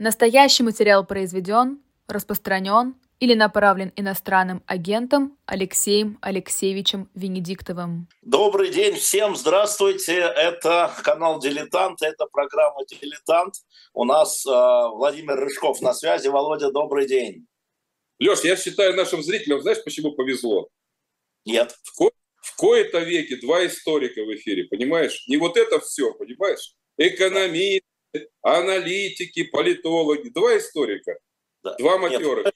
Настоящий материал произведен, распространен или направлен иностранным агентом Алексеем Алексеевичем Венедиктовым. Добрый день всем, здравствуйте. Это канал «Дилетант», это программа «Дилетант». У нас э, Владимир Рыжков на связи. Володя, добрый день. Леш, я считаю нашим зрителям, знаешь, почему повезло? Нет. В, ко- в кои-то веке два историка в эфире, понимаешь? Не вот это все, понимаешь? Экономисты, аналитики, политологи. Два историка, Да. два Нет, матерых.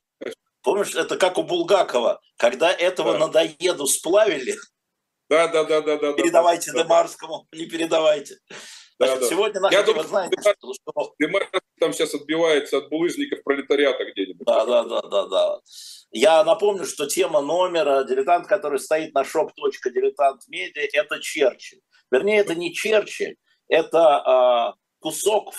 Помнишь, это как у Булгакова, когда этого Да. надоеду сплавили, Да, да, да, да, да. передавайте да, да. Демарскому, не передавайте. Да, Значит, да. сегодня наша Я тема, думаю, знаете, Демар- что- Демарк там сейчас отбивается от булыжников пролетариата где-нибудь. Да, да, да, да, да. Я напомню, что тема номера дилетант, который стоит на shop.diletantmedia, это Черчилль. Вернее, это не Черчилль, это а, кусок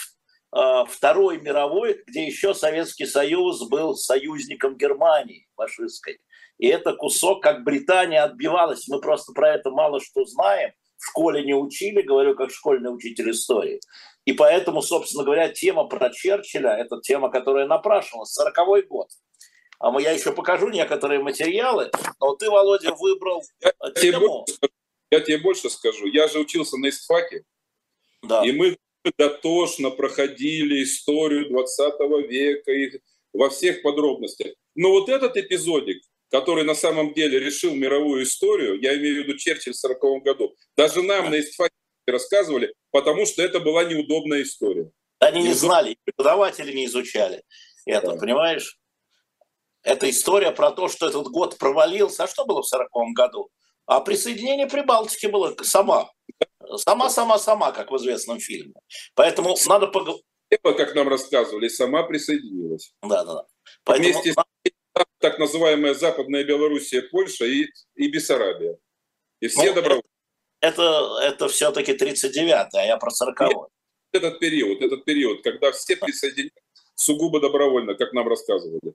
а, Второй мировой, где еще Советский Союз был союзником Германии фашистской. И это кусок, как Британия отбивалась. Мы просто про это мало что знаем. В школе не учили, говорю, как школьный учитель истории. И поэтому, собственно говоря, тема про Черчилля – это тема, которая напрашивалась. 40 год. А мы, я еще покажу некоторые материалы, но ты, Володя, выбрал Я э, тебе, тему. больше я тебе больше скажу. Я же учился на истфаке, Да. и мы дотошно проходили историю 20 века и во всех подробностях. Но вот этот эпизодик, который на самом деле решил мировую историю, я имею в виду Черчилль в 40 году, даже нам на истфаке рассказывали, потому что это была неудобная история. Они не знали, преподаватели не изучали это, Да. понимаешь? Это история про то, что этот год провалился. А что было в 40 году? А присоединение Прибалтики было сама. Сама, сама, сама, как в известном фильме. Поэтому надо поговорить. Как нам рассказывали, сама присоединилась. Да, да, да. Поэтому Вместе с так называемая Западная Белоруссия, Польша и, и Бессарабия. И все Ну, добровольцы. это, это все-таки 39-й, а я про 40 Этот период, этот период, когда все присоединяются сугубо добровольно, как нам рассказывали.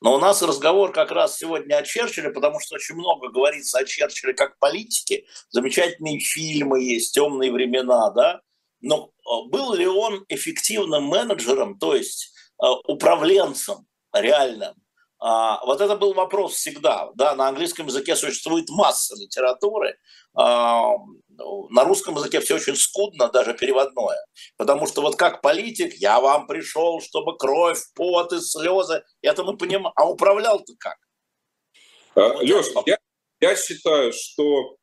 Но у нас разговор как раз сегодня о Черчилле, потому что очень много говорится о Черчилле как политике. Замечательные фильмы есть, темные времена, да. Но э, был ли он эффективным менеджером, то есть э, управленцем реальным? А, Вот это был вопрос всегда. Да, на английском языке существует масса литературы. А, На русском языке все очень скудно, даже переводное. Потому что вот как политик, я вам пришел, чтобы кровь, пот и слезы, это мы понимаем. А управлял ты как? Вот Леш, я, я считаю, что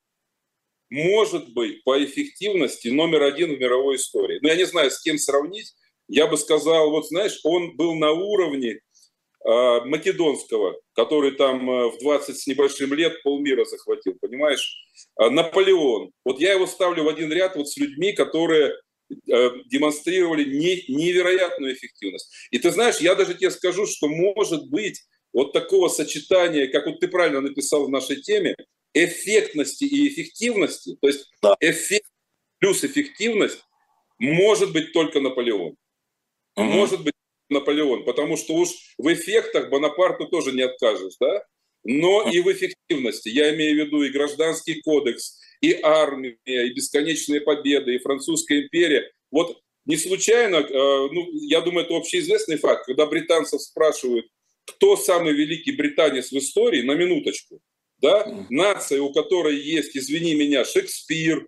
может быть по эффективности номер один в мировой истории. Но я не знаю, с кем сравнить. Я бы сказал, вот знаешь, он был на уровне Македонского, который там э, в 20 с небольшим лет полмира захватил, понимаешь? А Наполеон. Вот я его ставлю в один ряд вот с людьми, которые э, демонстрировали не- невероятную эффективность. И ты знаешь, я даже тебе скажу, что может быть вот такого сочетания, как вот ты правильно написал в нашей теме, эффектности и эффективности, то есть Да. эффект плюс эффективность, может быть только Наполеон. Мгм. Может быть Наполеон, потому что уж в эффектах Бонапарту тоже не откажешь, да? Но и в эффективности. Я имею в виду и гражданский кодекс, и армия, и бесконечные победы, и французская империя. Вот не случайно, э, ну, я думаю, это общеизвестный факт, когда британцев спрашивают, кто самый великий британец в истории, на минуточку, да, нация, у которой есть, извини меня, Шекспир,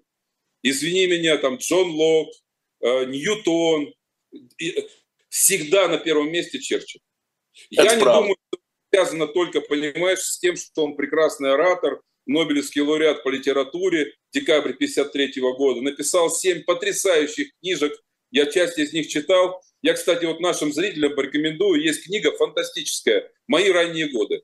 извини меня, там, Джон Лок, э, Ньютон, э, всегда на первом месте Черчилль. Это Я не правда. думаю, что это связано только, понимаешь, с тем, что он прекрасный оратор, Нобелевский лауреат по литературе, декабрь 53 года, написал семь потрясающих книжек, я часть из них читал. Я, кстати, вот нашим зрителям порекомендую, есть книга фантастическая «Мои ранние годы»,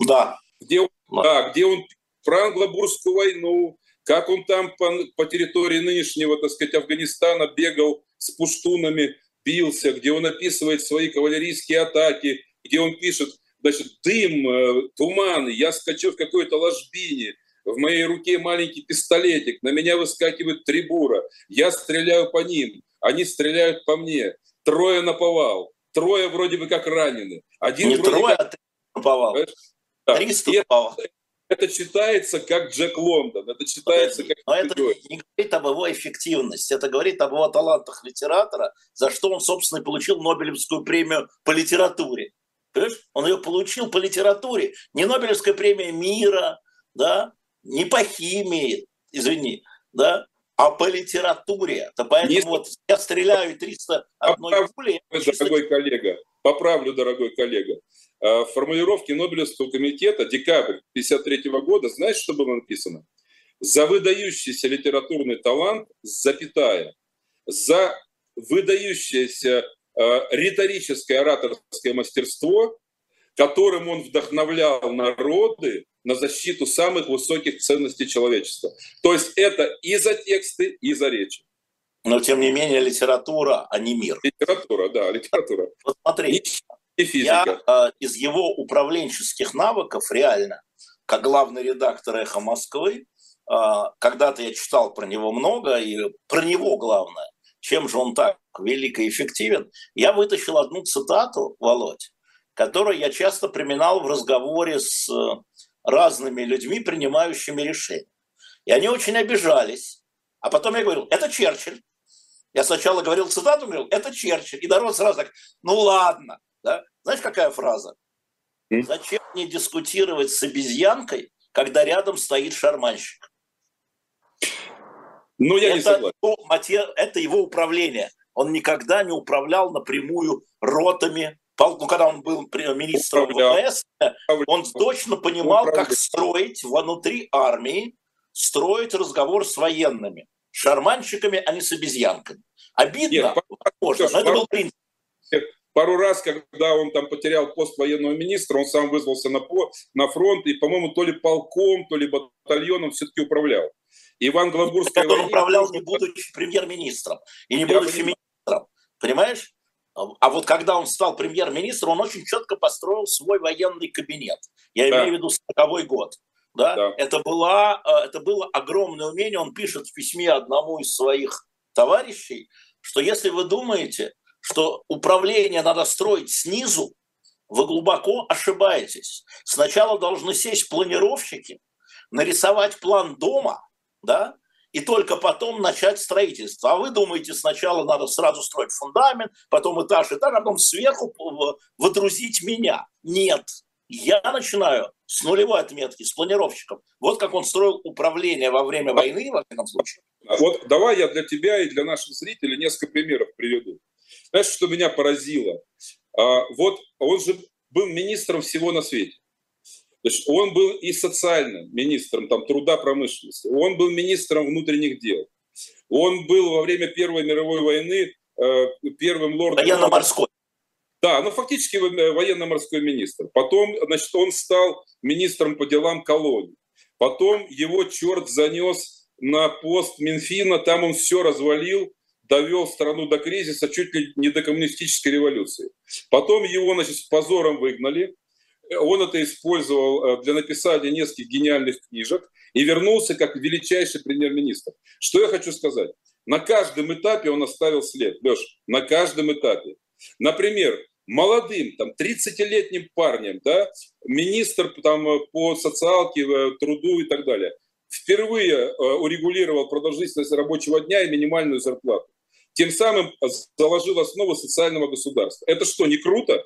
Да. где он, Да. да, где он про англобурскую войну, как он там по, по территории нынешнего, так сказать, Афганистана бегал с пуштунами, бился, где он описывает свои кавалерийские атаки, где он пишет, значит, дым, э, туман, я скачу в какой-то ложбине, в моей руке маленький пистолетик, на меня выскакивает трибура, я стреляю по ним, они стреляют по мне, трое наповал, трое вроде бы как ранены, один Не вроде трое, как... а три наповал. Да. Триста И это- наповал. Это читается как Джек Лондон, это читается как... Но это не говорит об его эффективности, это говорит об его талантах литератора, за что он, собственно, и получил Нобелевскую премию по литературе. Понимаешь? Он ее получил по литературе. Не Нобелевская премия мира, да, не по химии, извини, да, а по литературе. То поэтому Если... вот я стреляю 300 одной пули. Дорогой коллега, поправлю, дорогой коллега. А, в формулировке Нобелевского комитета декабрь 1953 года, знаете, что было написано? За выдающийся литературный талант, запятая, за выдающееся э, риторическое ораторское мастерство, которым он вдохновлял народы на защиту самых высоких ценностей человечества. То есть это и за тексты, и за речи. Но тем не менее литература, а не мир. Литература, да, литература. Вот смотри, и физика. Я э, из его управленческих навыков реально, как главный редактор «Эхо Москвы», э, когда-то я читал про него много, и про него главное, чем же он так велик и эффективен, я вытащил одну цитату, Володь, которую я часто применял в разговоре с э, разными людьми, принимающими решения. И они очень обижались. А потом я говорил, это Черчилль. Я сначала говорил цитату, говорил, это Черчилль. И народ сразу так, ну ладно, да? Знаешь, какая фраза? Зачем мне дискутировать с обезьянкой, когда рядом стоит шарманщик? Ну, я это, не согласен. Его, это его управление. Он никогда не управлял напрямую ротами. Ну, когда он был министром ВВС, он точно понимал, как строить внутри армии, строить разговор с военными. Шарманщиками, а не с обезьянками. Обидно, Нет, возможно, но это был принцип. Пару раз, когда он там потерял пост военного министра, он сам вызвался на, на фронт и, по-моему, то ли полком, то ли батальоном все-таки управлял. Иван Глобурский... Он управлял, не будучи премьер-министром и не будучи министром. Понимаешь? А вот когда он стал премьер-министром, он очень четко построил свой военный кабинет. Я да. имею в виду 40 год. Да? Да. Это, была, э, это было огромное умение. Он пишет в письме одному из своих товарищей, что если вы думаете, что управление надо строить снизу, вы глубоко ошибаетесь. Сначала должны сесть планировщики, нарисовать план дома, да, и только потом начать строительство. А вы думаете, сначала надо сразу строить фундамент, потом этаж, этаж, а потом сверху водрузить меня. Нет, я начинаю с нулевой отметки, с планировщиком. Вот как он строил управление во время войны, во всяком случае. Вот давай я для тебя и для наших зрителей несколько примеров приведу. Знаешь, что меня поразило? А, вот он же был министром всего на свете. То есть он был и социальным министром там, труда промышленности, он был министром внутренних дел, он был во время Первой мировой войны э, первым лордом... Военно-морской. Да, ну фактически военно-морской министр. Потом, значит, он стал министром по делам колоний. Потом его черт занес на пост Минфина, там он все развалил, довел страну до кризиса, чуть ли не до коммунистической революции. Потом его, значит, с позором выгнали. Он это использовал э, для написания нескольких гениальных книжек и вернулся как величайший премьер-министр. Что я хочу сказать? На каждом этапе он оставил след. Леш, на каждом этапе. Например, молодым, там, 30-летним парнем, да, министр там, по социалке, э, труду и так далее, впервые э, урегулировал продолжительность рабочего дня и минимальную зарплату тем самым заложил основу социального государства. Это что, не круто?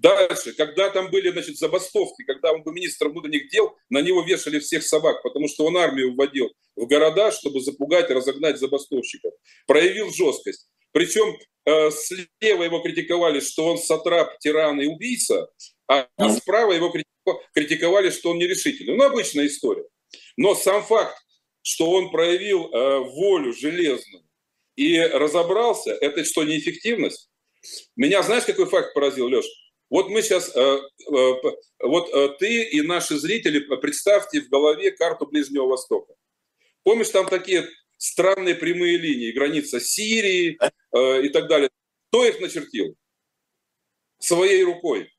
Дальше, когда там были значит, забастовки, когда он был министром внутренних дел, на него вешали всех собак, потому что он армию вводил в города, чтобы запугать разогнать забастовщиков. Проявил жесткость. Причем э, слева его критиковали, что он сатрап, тиран и убийца, а, а справа его критиковали, что он нерешительный. Ну, обычная история. Но сам факт что он проявил э, волю железную и разобрался, это что, неэффективность? Меня знаешь, какой факт поразил, Леш? Вот мы сейчас, э, э, вот э, ты и наши зрители, представьте в голове карту Ближнего Востока. Помнишь, там такие странные прямые линии, граница Сирии и так далее. Кто их начертил? Своей рукой.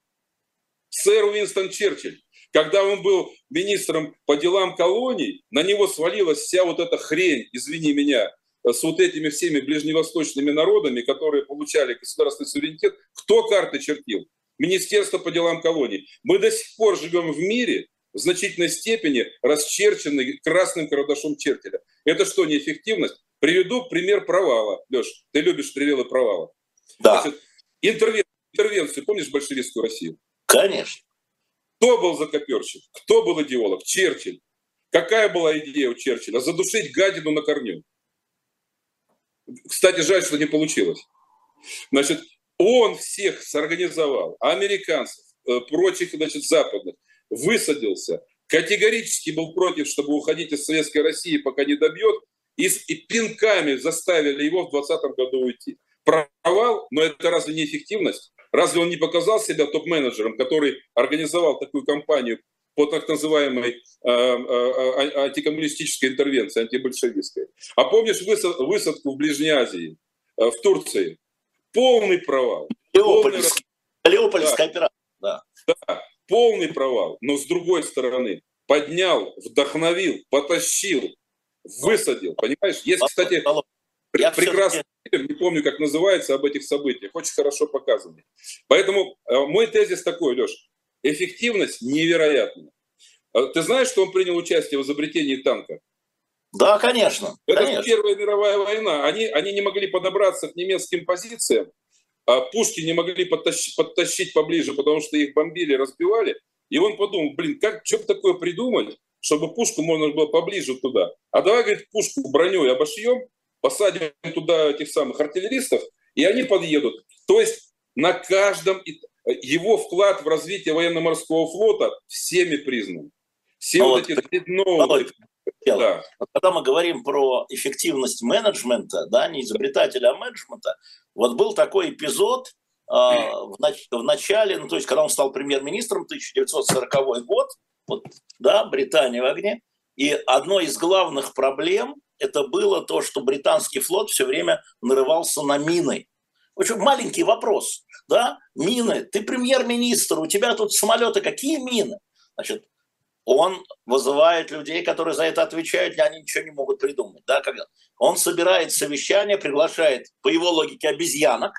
Сэр Уинстон Черчилль. Когда он был министром по делам колоний, на него свалилась вся вот эта хрень, извини меня, с вот этими всеми ближневосточными народами, которые получали государственный суверенитет. Кто карты чертил? Министерство по делам колоний. Мы до сих пор живем в мире, в значительной степени расчерченный красным карандашом Черчилля. Это что, неэффективность? Приведу пример провала. Леш, ты любишь привелы провала. Да. Значит, интервен... интервенцию, помнишь большевистскую Россию? Конечно. Кто был закоперщик? Кто был идеолог? Черчилль. Какая была идея у Черчилля? Задушить гадину на корню. Кстати, жаль, что не получилось. Значит, он всех сорганизовал, американцев, э, прочих, значит, западных, высадился, категорически был против, чтобы уходить из Советской России, пока не добьет, и, и пинками заставили его в 2020 году уйти. Провал, но это разве не эффективность? Разве он не показал себя топ-менеджером, который организовал такую кампанию по так называемой э, э, э антикоммунистической интервенции, антибольшевистской? А помнишь высадку в Ближней Азии, э, в Турции? Полный провал. Леопольская, полный... Леопольская да. операция. Да. да, полный провал. Но с другой стороны, поднял, вдохновил, потащил, высадил. Понимаешь? Есть, кстати, я прекрасный фильм, не помню, как называется, об этих событиях. Очень хорошо показанный. Поэтому э, мой тезис такой, Леш. Эффективность невероятная. Э, ты знаешь, что он принял участие в изобретении танка? Да, конечно. Это конечно. Первая мировая война. Они, они не могли подобраться к немецким позициям, а пушки не могли подтащить, подтащить поближе, потому что их бомбили, разбивали. И он подумал, блин, как, что бы такое придумать, чтобы пушку можно было поближе туда. А давай, говорит, пушку броней обошьем, посадим туда этих самых артиллеристов, и они подъедут. То есть на каждом его вклад в развитие военно-морского флота всеми признан. Все а вот, вот эти дредноуты, да. Когда мы говорим про эффективность менеджмента, да, не изобретателя, а менеджмента, вот был такой эпизод э, в, нач- в начале, ну, то есть когда он стал премьер-министром, 1940 год, вот, да, Британия в огне, и одной из главных проблем это было то, что британский флот все время нарывался на мины. Очень маленький вопрос, да, мины, ты премьер-министр, у тебя тут самолеты, какие мины? Значит, он вызывает людей, которые за это отвечают, и они ничего не могут придумать. Да, когда он собирает совещание, приглашает, по его логике, обезьянок,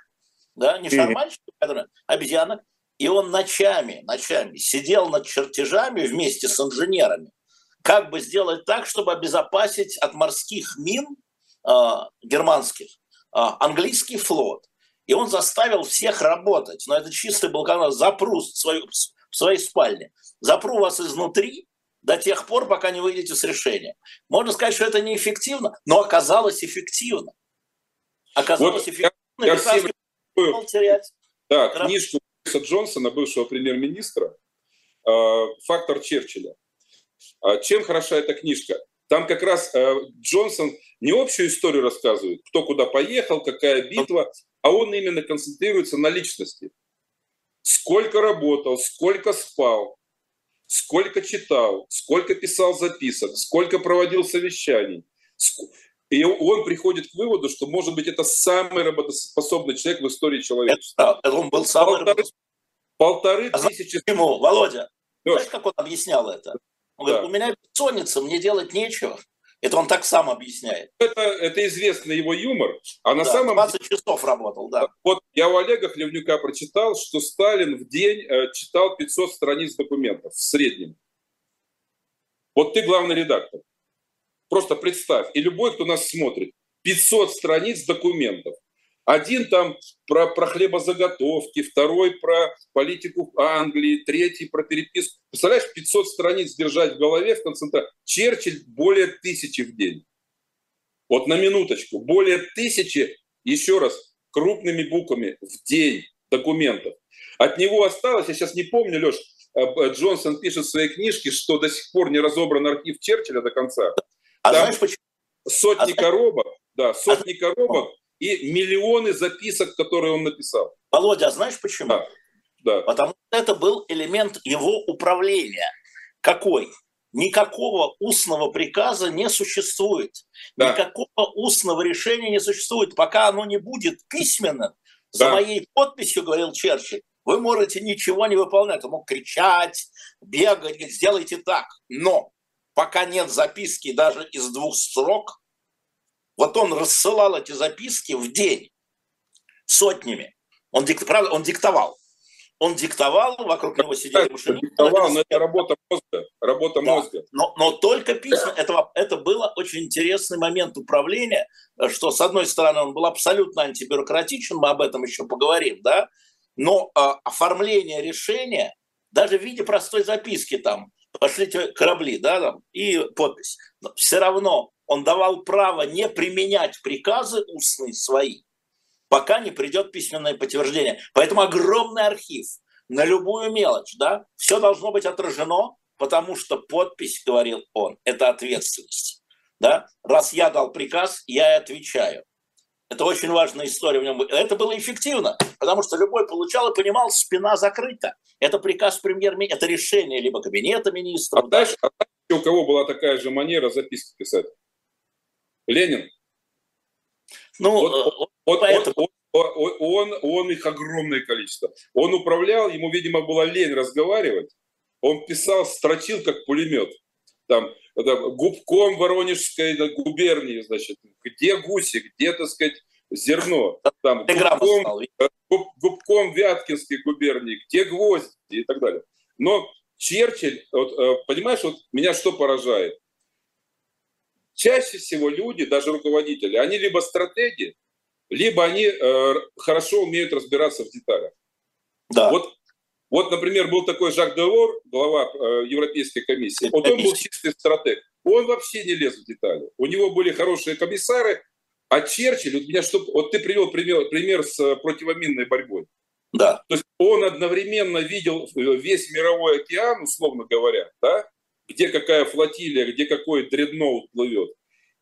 да, не шарманщиков, которые, обезьянок, и он ночами, ночами сидел над чертежами вместе с инженерами, как бы сделать так, чтобы обезопасить от морских мин э, германских э, английский флот. И он заставил всех работать. Но это чистый был канал. Запру свою, в своей спальне. Запру вас изнутри до тех пор, пока не выйдете с решением. Можно сказать, что это неэффективно, но оказалось эффективно. Оказалось вот эффективно. Я, я всем... терять. Да, книжку Бориса Джонсона, бывшего премьер-министра, э, «Фактор Черчилля». А чем хороша эта книжка? Там как раз э, Джонсон не общую историю рассказывает, кто куда поехал, какая битва, а он именно концентрируется на личности сколько работал, сколько спал, сколько читал, сколько писал записок, сколько проводил совещаний. И он приходит к выводу, что, может быть, это самый работоспособный человек в истории человечества. Это, он был самый полторы, полторы а тысячи... Ему, Володя, Леш. знаешь, как он объяснял это? Он да. говорит, у меня бессонница, мне делать нечего. Это он так сам объясняет. Это, это известный его юмор. А на да, самом 20 часов работал, да. Вот я у Олега Хлевнюка прочитал, что Сталин в день э, читал 500 страниц документов в среднем. Вот ты главный редактор. Просто представь. И любой, кто нас смотрит. 500 страниц документов. Один там про, про хлебозаготовки, второй про политику Англии, третий про переписку. Представляешь, 500 страниц держать в голове в концентрации. Черчилль более тысячи в день. Вот на минуточку. Более тысячи, еще раз, крупными буквами в день документов. От него осталось, я сейчас не помню, Леш, э, Джонсон пишет в своей книжке, что до сих пор не разобран архив Черчилля до конца. А Там знаешь почему? Сотни а коробок, да, сотни а коробок и миллионы записок, которые он написал. Володя, а знаешь почему? Да. да. Потому что это был элемент его управления. Какой? Никакого устного приказа не существует. Да. Никакого устного решения не существует. Пока оно не будет письменным, за да. моей подписью, говорил Черчилль, вы можете ничего не выполнять. Он мог кричать, бегать, сделайте так. Но пока нет записки даже из двух строк, вот он рассылал эти записки в день сотнями. Он, дик, правда, он диктовал. он диктовал, вокруг него сидели машины. Диктовал, но это работа мозга. Работа да. мозга. Но, но только письма, это, это был очень интересный момент управления, что, с одной стороны, он был абсолютно антибюрократичен, мы об этом еще поговорим, да, но а, оформление решения, даже в виде простой записки там, пошлите корабли, да, там, и подпись, но все равно он давал право не применять приказы устные свои, пока не придет письменное подтверждение. Поэтому огромный архив на любую мелочь, да, все должно быть отражено, потому что подпись, говорил он, это ответственность. Да? Раз я дал приказ, я и отвечаю. Это очень важная история в нем. Это было эффективно, потому что любой получал и понимал, спина закрыта. Это приказ премьер-министра, это решение либо кабинета министра. А дальше, а дальше у кого была такая же манера записки писать? Ленин. Ну, вот, э, поэтому... он, он, он, он их огромное количество. Он управлял, ему, видимо, была лень разговаривать. Он писал, строчил как пулемет. Там, это, губком Воронежской губернии, значит, где гуси, где, так сказать, зерно. Там, губком, э, губ, губком Вяткинской губернии, где гвозди и так далее. Но Черчилль, вот, э, понимаешь, вот меня что поражает? Чаще всего люди, даже руководители, они либо стратеги, либо они э, хорошо умеют разбираться в деталях. Да. Вот, вот, например, был такой Жак Делор, глава э, Европейской комиссии. Вот он был чистый стратег. Он вообще не лез в детали. У него были хорошие комиссары, а Черчилль, вот, меня что, вот ты привел пример, пример с противоминной борьбой. Да. То есть он одновременно видел э, весь мировой океан, условно говоря, да, где какая флотилия, где какой дредноут плывет.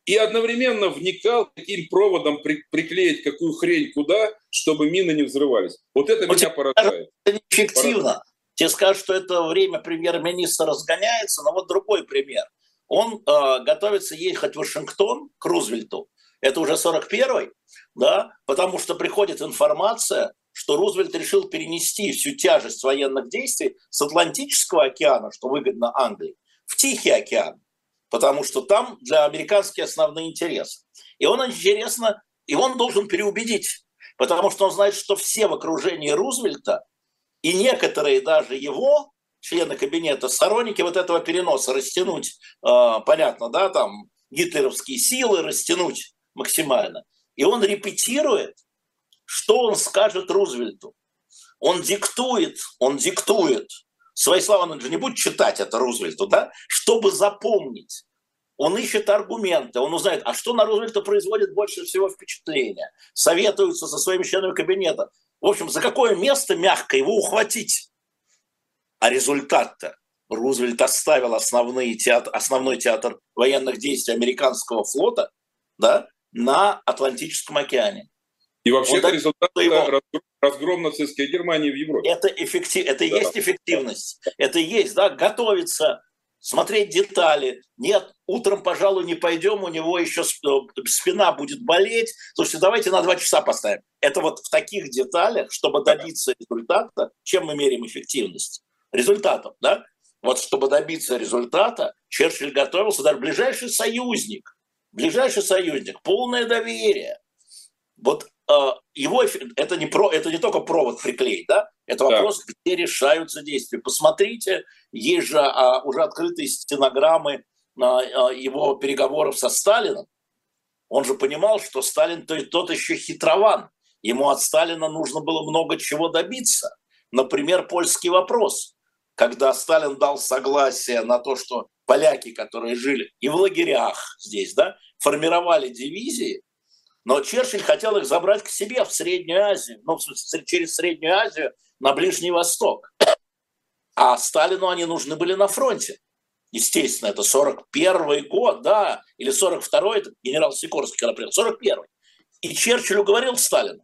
И одновременно вникал, каким проводом при, приклеить какую хрень куда, чтобы мины не взрывались. Вот это Но меня поражает. Это неэффективно. Тебе скажут, что это время премьер-министра разгоняется, но вот другой пример. Он э, готовится ехать в Вашингтон к Рузвельту. Это уже 41-й, да, потому что приходит информация, что Рузвельт решил перенести всю тяжесть военных действий с Атлантического океана, что выгодно Англии, в Тихий океан, потому что там для американские основные интересы. И он интересно, и он должен переубедить, потому что он знает, что все в окружении Рузвельта и некоторые даже его члены кабинета, сторонники вот этого переноса, растянуть, э, понятно, да, там гитлеровские силы растянуть максимально. И он репетирует, что он скажет Рузвельту. Он диктует, он диктует свои слова, он же не будет читать это Рузвельту, да, чтобы запомнить. Он ищет аргументы, он узнает, а что на Рузвельта производит больше всего впечатления. Советуется со своими членами кабинета. В общем, за какое место мягко его ухватить? А результат-то Рузвельт оставил основной театр, основной театр военных действий американского флота да, на Атлантическом океане. И вообще это результат его... разгром нацистской Германии в Европе. Это, эффектив... это да. есть эффективность. Это есть, да, готовиться, смотреть детали. Нет, утром, пожалуй, не пойдем, у него еще спина будет болеть. Слушайте, давайте на два часа поставим. Это вот в таких деталях, чтобы добиться результата, чем мы меряем эффективность? Результатом, да? Вот чтобы добиться результата, Черчилль готовился, даже ближайший союзник, ближайший союзник, полное доверие. Вот его это не про это не только провод приклеить, да, это вопрос, да. где решаются действия. Посмотрите, есть же а, уже открытые стенограммы а, а, его переговоров со Сталином. Он же понимал, что Сталин то, тот еще хитрован. Ему от Сталина нужно было много чего добиться. Например, польский вопрос. Когда Сталин дал согласие на то, что поляки, которые жили и в лагерях здесь, да, формировали дивизии, но Черчилль хотел их забрать к себе в Среднюю Азию, ну, через Среднюю Азию на Ближний Восток. А Сталину они нужны были на фронте. Естественно, это 41 год, да, или 42-й, это генерал Сикорский, когда приехал, 41 И Черчилль уговорил Сталина.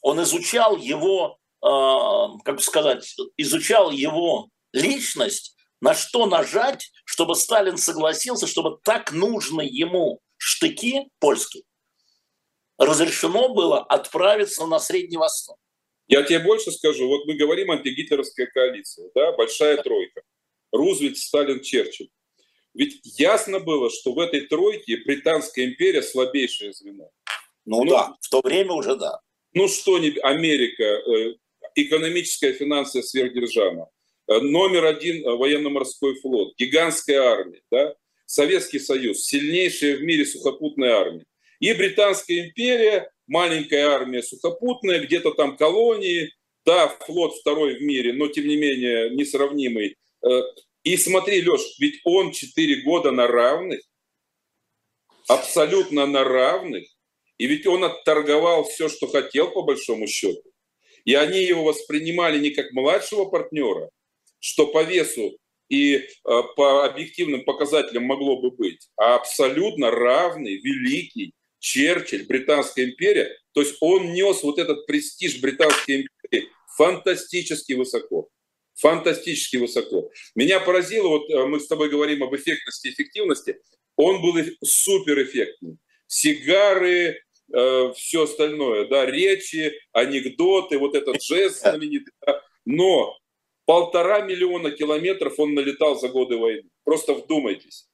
Он изучал его, э, как сказать, изучал его личность, на что нажать, чтобы Сталин согласился, чтобы так нужны ему штыки польские, разрешено было отправиться на Средний Восток. Я тебе больше скажу. Вот мы говорим антигитлеровская коалиция, да, большая тройка. Рузвельт, Сталин, Черчилль. Ведь ясно было, что в этой тройке Британская империя слабейшее звено. Ну, ну да, в то время уже да. Ну что, не Америка, э, экономическая финансовая сверхдержава, номер один военно-морской флот, гигантская армия, да? Советский Союз, сильнейшая в мире сухопутная армия. И Британская империя, маленькая армия сухопутная, где-то там колонии, да, флот второй в мире, но тем не менее несравнимый. И смотри, Леш, ведь он 4 года на равных, абсолютно на равных, и ведь он отторговал все, что хотел, по большому счету. И они его воспринимали не как младшего партнера, что по весу и э, по объективным показателям могло бы быть, а абсолютно равный, великий Черчилль, Британская империя. То есть он нес вот этот престиж Британской империи фантастически высоко. Фантастически высоко. Меня поразило, вот э, мы с тобой говорим об эффектности и эффективности, он был супер эффектный. Сигары, э, все остальное, да, речи, анекдоты, вот этот жест знаменитый. Да. Но полтора миллиона километров он налетал за годы войны. Просто вдумайтесь.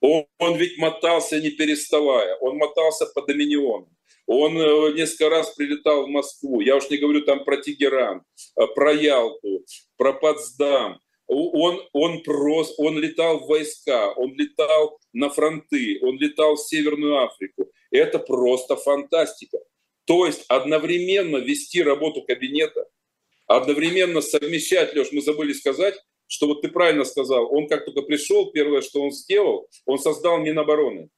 Он, он ведь мотался не переставая, он мотался по Доминиону. Он э, несколько раз прилетал в Москву. Я уж не говорю там про Тегеран, э, про Ялту, про Потсдам. Он, он, прос, он летал в войска, он летал на фронты, он летал в Северную Африку. Это просто фантастика. То есть одновременно вести работу кабинета, одновременно совмещать, Леш, мы забыли сказать, что вот ты правильно сказал, он как только пришел, первое, что он сделал, он создал Минобороны.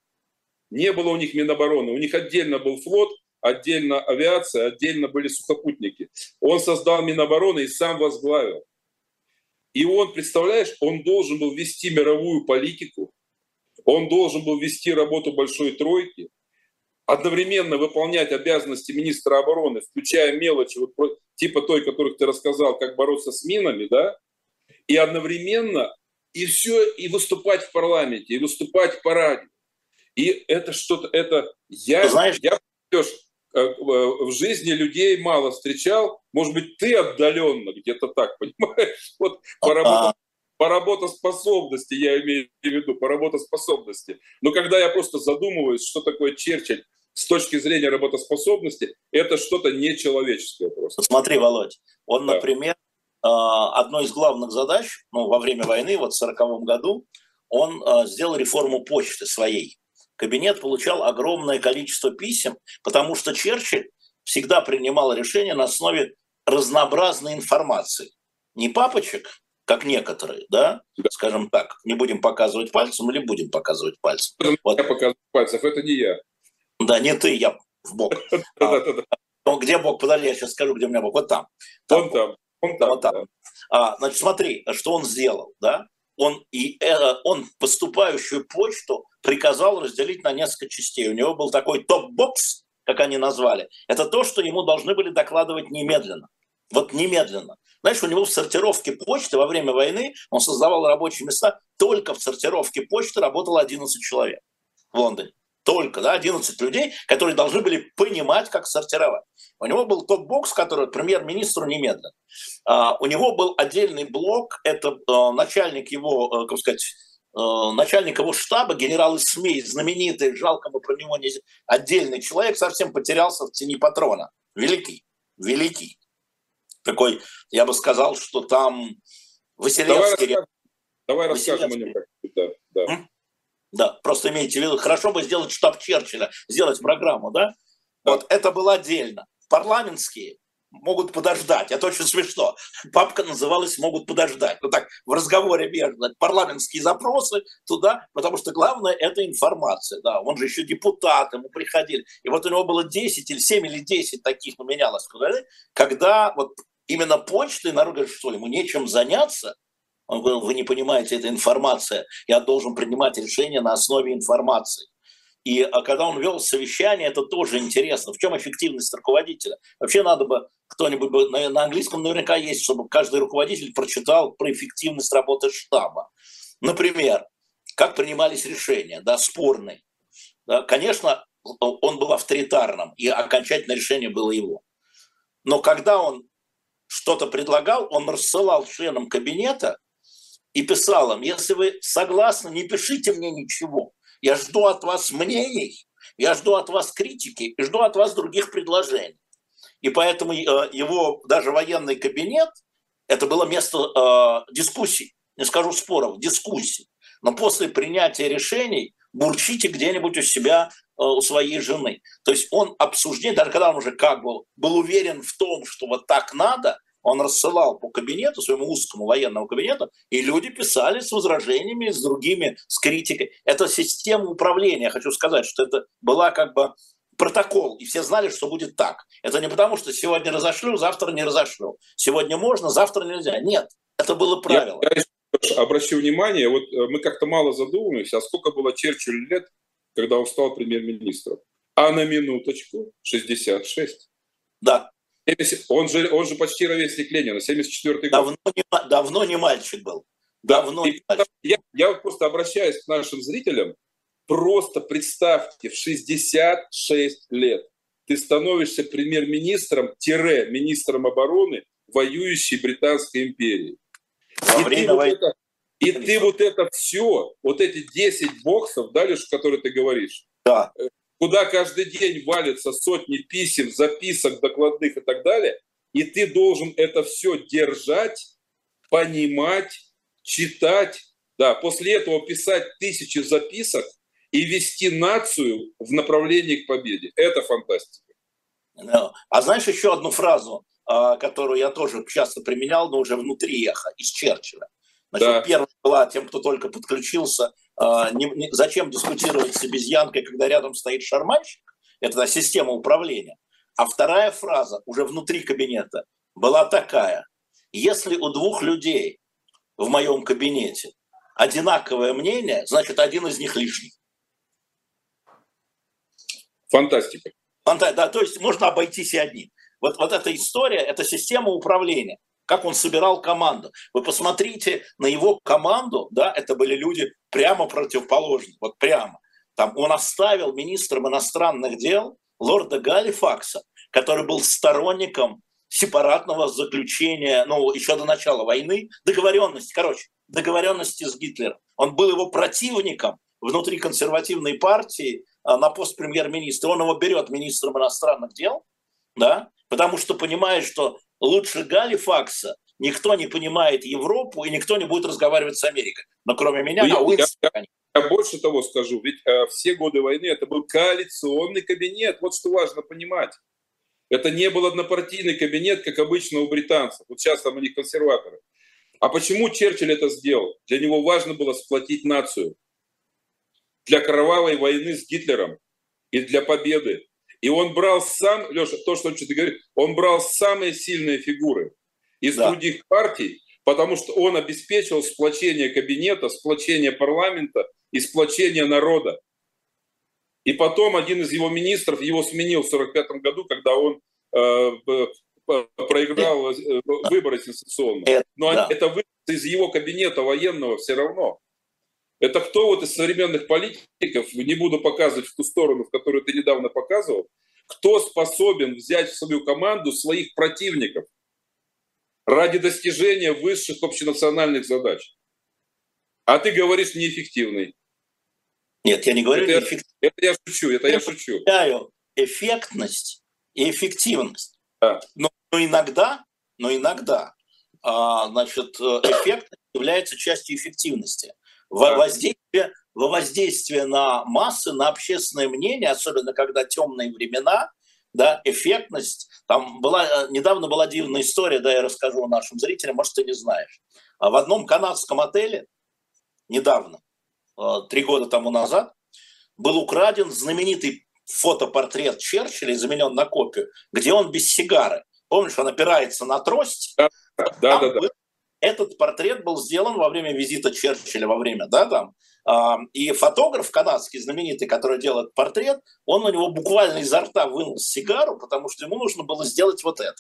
Не было у них Минобороны, у них отдельно был флот, отдельно авиация, отдельно были сухопутники. Он создал Минобороны и сам возглавил. И он, представляешь, он должен был вести мировую политику, он должен был вести работу Большой Тройки, одновременно выполнять обязанности министра обороны, включая мелочи, вот, типа той, которых ты рассказал, как бороться с минами, да, и одновременно и все, и выступать в парламенте, и выступать по радио. И это что-то, это я, Знаешь, я Леш, э, в жизни людей мало встречал, может быть, ты отдаленно где-то так, понимаешь, вот по, работа, по работоспособности, я имею в виду, по работоспособности. Но когда я просто задумываюсь, что такое Черчилль с точки зрения работоспособности, это что-то нечеловеческое просто. Смотри, Володь, он, да. например, одной из главных задач ну, во время войны, вот в 1940 году, он а, сделал реформу почты своей. Кабинет получал огромное количество писем, потому что Черчилль всегда принимал решения на основе разнообразной информации. Не папочек, как некоторые, да, скажем так, не будем показывать пальцем или будем показывать пальцем. Вот. Я показываю пальцев, это не я. Да, не ты, я в бок. А, где бок? Подожди, я сейчас скажу, где у меня бок. Вот там. Там. Там, вот там. А, значит, смотри, что он сделал, да? Он, и, э, он поступающую почту приказал разделить на несколько частей. У него был такой топ-бокс, как они назвали. Это то, что ему должны были докладывать немедленно. Вот немедленно. Знаешь, у него в сортировке почты во время войны он создавал рабочие места. Только в сортировке почты работало 11 человек в Лондоне только, да, 11 людей, которые должны были понимать, как сортировать. У него был ток-бокс, который премьер-министру немедленно. А, у него был отдельный блок, это а, начальник его, а, как сказать, а, начальник его штаба, генерал Исмей, знаменитый, жалко мы про него не... Отдельный человек совсем потерялся в тени патрона. Великий, великий. Такой, я бы сказал, что там Василевский... Давай, расскажем, давай расскажем о нем. Да, да. Да, просто имейте в виду, хорошо бы сделать штаб Черчилля, сделать программу, да? Вот это было отдельно. Парламентские могут подождать. Это очень смешно. Папка называлась «Могут подождать». Ну так, в разговоре между парламентские запросы туда, потому что главное – это информация. Да, он же еще депутат, ему приходили. И вот у него было 10 или 7 или 10 таких, ну, менялось, когда вот именно почты, народ говорит, что ему нечем заняться – он говорил, вы не понимаете, это информация. Я должен принимать решения на основе информации. И а когда он вел совещание, это тоже интересно. В чем эффективность руководителя? Вообще надо бы кто-нибудь на, на английском наверняка есть, чтобы каждый руководитель прочитал про эффективность работы штаба. Например, как принимались решения, да, спорные. Да, конечно, он был авторитарным, и окончательное решение было его. Но когда он что-то предлагал, он рассылал членам кабинета и писал им, если вы согласны, не пишите мне ничего. Я жду от вас мнений, я жду от вас критики и жду от вас других предложений. и поэтому его даже военный кабинет это было место дискуссий, не скажу споров, дискуссий. Но после принятия решений бурчите где-нибудь у себя, у своей жены. То есть он обсуждение, даже когда он уже как бы был уверен в том, что вот так надо, он рассылал по кабинету, своему узкому военному кабинету, и люди писали с возражениями, с другими, с критикой. Это система управления. Хочу сказать, что это была как бы протокол, и все знали, что будет так. Это не потому, что сегодня разошлю, завтра не разошлю. Сегодня можно, завтра нельзя. Нет, это было правило. Я, я обращу внимание, вот э, мы как-то мало задумываемся, а сколько было Черчиллю лет, когда он стал премьер-министром? А на минуточку 66. Да. 70, он, же, он же почти ровесник Ленина, 74 год. Давно не, давно не мальчик был. Давно не мальчик. Я, я просто обращаюсь к нашим зрителям. Просто представьте, в 66 лет ты становишься премьер-министром-министром обороны воюющей Британской империи. Во и время ты, войны. вот это, и ты вот это все, вот эти 10 боксов, да, Леш, которые ты говоришь, да. Куда каждый день валятся сотни писем, записок, докладных и так далее, и ты должен это все держать, понимать, читать, да, после этого писать тысячи записок и вести нацию в направлении к победе. Это фантастика. А знаешь еще одну фразу, а, которую я тоже часто применял, но уже внутри эха, из Черчилля. Значит, да. первая была тем, кто только подключился, не, не, зачем дискутировать с обезьянкой, когда рядом стоит шарманщик? Это система управления. А вторая фраза уже внутри кабинета была такая. Если у двух людей в моем кабинете одинаковое мнение, значит, один из них лишний. Фантастика. Фанта... Да, то есть можно обойтись и одним. Вот, вот эта история, это система управления как он собирал команду. Вы посмотрите на его команду, да, это были люди прямо противоположные, вот прямо. Там он оставил министром иностранных дел лорда Галифакса, который был сторонником сепаратного заключения, ну, еще до начала войны, договоренности, короче, договоренности с Гитлером. Он был его противником внутри консервативной партии а, на пост премьер-министра. Он его берет министром иностранных дел, да, потому что понимает, что лучше Галифакса никто не понимает Европу и никто не будет разговаривать с Америкой. Но кроме меня, ну, я, Уинстон, я, я, я больше того скажу, ведь э, все годы войны это был коалиционный кабинет. Вот что важно понимать. Это не был однопартийный кабинет, как обычно у британцев. Вот сейчас там у них консерваторы. А почему Черчилль это сделал? Для него важно было сплотить нацию. Для кровавой войны с Гитлером и для победы. И он брал сам, Леша, то, что ты говоришь, он брал самые сильные фигуры из да. других партий, потому что он обеспечил сплочение кабинета, сплочение парламента и сплочение народа. И потом один из его министров его сменил в 1945 году, когда он э, проиграл э, выборы сенсационно. Но да. это выбор из его кабинета военного все равно. Это кто вот из современных политиков, не буду показывать в ту сторону, в которую ты недавно показывал, кто способен взять в свою команду своих противников ради достижения высших общенациональных задач. А ты говоришь неэффективный. Нет, я не говорю это неэффективный. Это я шучу, это я, я шучу. эффектность и эффективность. Да. Но, но иногда, но иногда, а, значит, э, эффект является частью эффективности во воздействие, во воздействие на массы, на общественное мнение, особенно когда темные времена, да, эффектность. Там была, э, недавно была дивная история, да, я расскажу нашим зрителям, может, ты не знаешь. А в одном канадском отеле недавно, э, три года тому назад, был украден знаменитый фотопортрет Черчилля заменен на копию, где он без сигары. Помнишь, он опирается на трость. Да, да, да, да. Этот портрет был сделан во время визита Черчилля, во время, да, там, и фотограф канадский знаменитый, который делает портрет, он у него буквально изо рта вынул сигару, потому что ему нужно было сделать вот это.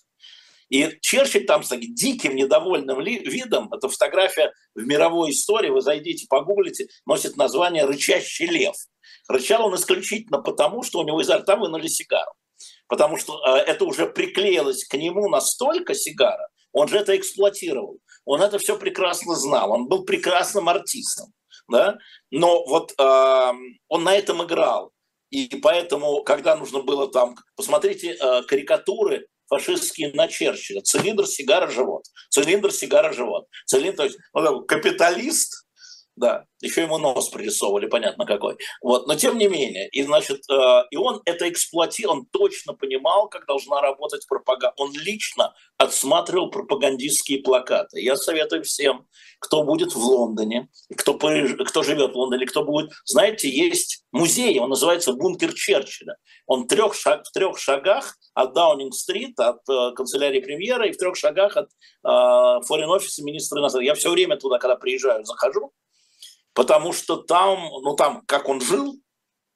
И Черчилль там с таким диким, недовольным видом, это фотография в мировой истории, вы зайдите, погуглите, носит название «Рычащий лев». Рычал он исключительно потому, что у него изо рта вынули сигару. Потому что э, это уже приклеилось к нему настолько сигара, он же это эксплуатировал. Он это все прекрасно знал. Он был прекрасным артистом. Да? Но вот э, он на этом играл. И поэтому, когда нужно было там, посмотрите э, карикатуры фашистские на Черчилля. Цилиндр, сигара, живот. Цилиндр, сигара, живот. Цилиндр, то есть ну, капиталист, да, еще ему нос пририсовывали, понятно какой. Вот, но тем не менее, и значит, э, и он это эксплуатировал, он точно понимал, как должна работать пропаганда. Он лично отсматривал пропагандистские плакаты. Я советую всем, кто будет в Лондоне, кто, кто живет в Лондоне, кто будет, знаете, есть музей, он называется «Бункер Черчилля». Он трех, шаг, в трех шагах от Даунинг-стрит, от э, канцелярии премьера и в трех шагах от э, форин-офиса министра иностранных. Я все время туда, когда приезжаю, захожу, потому что там, ну там, как он жил,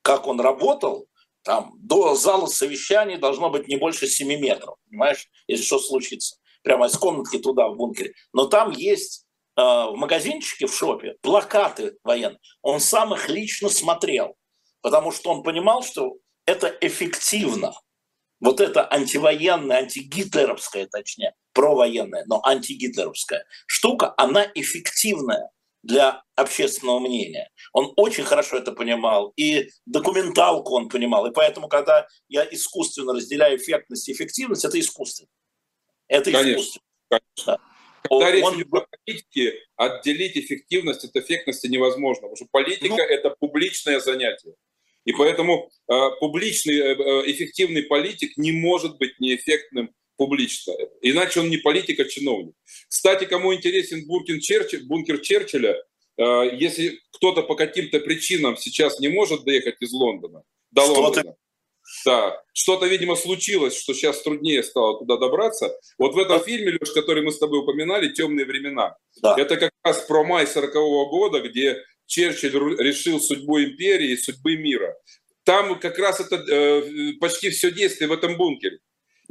как он работал, там до зала совещаний должно быть не больше 7 метров, понимаешь, если что случится. Прямо из комнатки туда, в бункере. Но там есть э, в магазинчике, в шопе, плакаты военные. Он сам их лично смотрел, потому что он понимал, что это эффективно. Вот это антивоенная, антигитлеровская, точнее, провоенная, но антигитлеровская штука, она эффективная для общественного мнения. Он очень хорошо это понимал, и документалку он понимал. И поэтому, когда я искусственно разделяю эффектность и эффективность, это искусственно. Это Конечно. искусственно. Конечно. Когда он, речь идет о политике, отделить эффективность от эффектности невозможно, потому что политика ну, – это публичное занятие. И поэтому э, публичный, э эффективный политик не может быть неэффектным публично. Иначе он не политик, а чиновник. Кстати, кому интересен бункер, Черчилля, бункер Черчилля, э, если кто-то по каким-то причинам сейчас не может доехать из Лондона до что Лондона, да, что-то, видимо, случилось, что сейчас труднее стало туда добраться. Вот в этом фильме, Леш, который мы с тобой упоминали, «Темные времена», да. это как раз про май 40 -го года, где Черчилль решил судьбу империи и судьбы мира. Там как раз это э, почти все действие в этом бункере.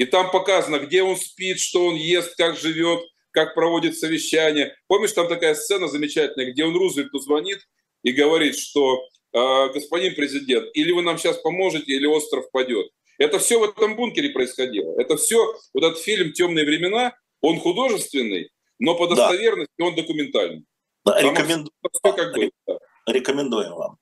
И там показано, где он спит, что он ест, как живет, как проводит совещание. Помнишь, там такая сцена замечательная, где он Рузвельту звонит и говорит, что э, господин президент, или вы нам сейчас поможете, или остров падет. Это все в этом бункере происходило. Это все, вот этот фильм «Темные времена», он художественный, но по достоверности да. он документальный. Да, рекомендую. Как бы, да. Рекомендуем вам.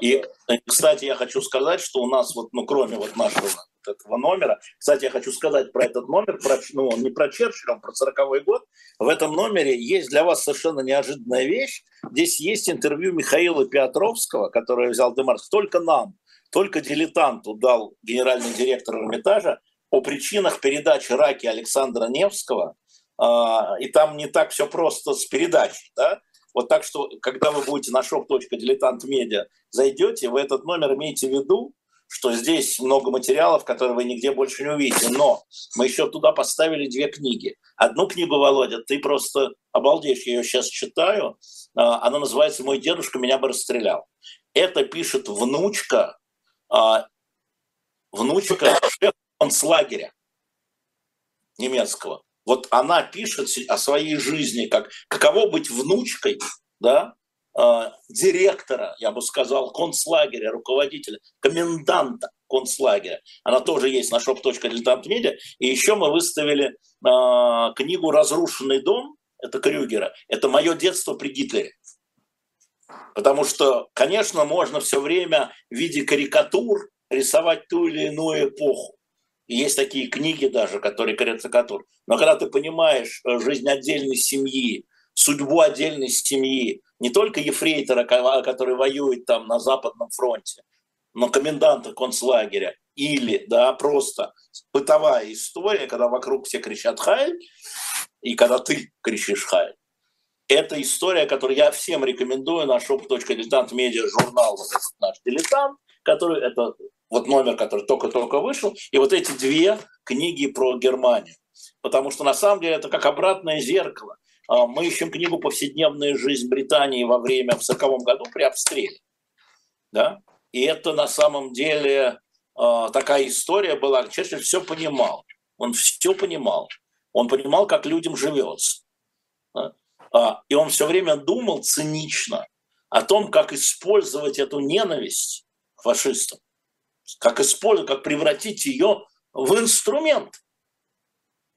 И, да. кстати, я хочу сказать, что у нас, вот, ну, кроме вот нашего этого номера. Кстати, я хочу сказать про этот номер, про, ну, он не про Черчилля, он про 40 год. В этом номере есть для вас совершенно неожиданная вещь. Здесь есть интервью Михаила Петровского, который взял Демарс только нам, только дилетанту дал генеральный директор Эрмитажа о причинах передачи раки Александра Невского. А, и там не так все просто с передачей, да? Вот так что, когда вы будете на shop.diletant.media зайдете, вы этот номер имейте в виду, что здесь много материалов, которые вы нигде больше не увидите. Но мы еще туда поставили две книги. Одну книгу, Володя, ты просто обалдеешь, я ее сейчас читаю. А, она называется «Мой дедушка меня бы расстрелял». Это пишет внучка, а, внучка концлагеря немецкого. Вот она пишет о своей жизни, как каково быть внучкой, да, Э, директора, я бы сказал, концлагеря, руководителя, коменданта концлагеря. Она тоже есть на shop.diletantmedia. И еще мы выставили э, книгу «Разрушенный дом», это Крюгера. Это мое детство при Гитлере. Потому что, конечно, можно все время в виде карикатур рисовать ту или иную эпоху. И есть такие книги даже, которые карикатур. Но когда ты понимаешь э, жизнь отдельной семьи, судьбу отдельной семьи, не только ефрейтора, который воюет там на Западном фронте, но коменданта концлагеря, или да, просто бытовая история, когда вокруг все кричат «Хайль», и когда ты кричишь «Хайль». Это история, которую я всем рекомендую на shop.diletant медиа журнал, вот этот наш «Дилетант», который, это вот номер, который только-только вышел, и вот эти две книги про Германию. Потому что на самом деле это как обратное зеркало. А, мы ищем книгу «Повседневная жизнь Британии во время в 40 году при обстреле». Да? И это на самом деле а, такая история была. Черчилль все понимал. Он все понимал. Он понимал, как людям живется. А, и он все время думал цинично о том, как использовать эту ненависть к фашистам, как использовать, как превратить ее в инструмент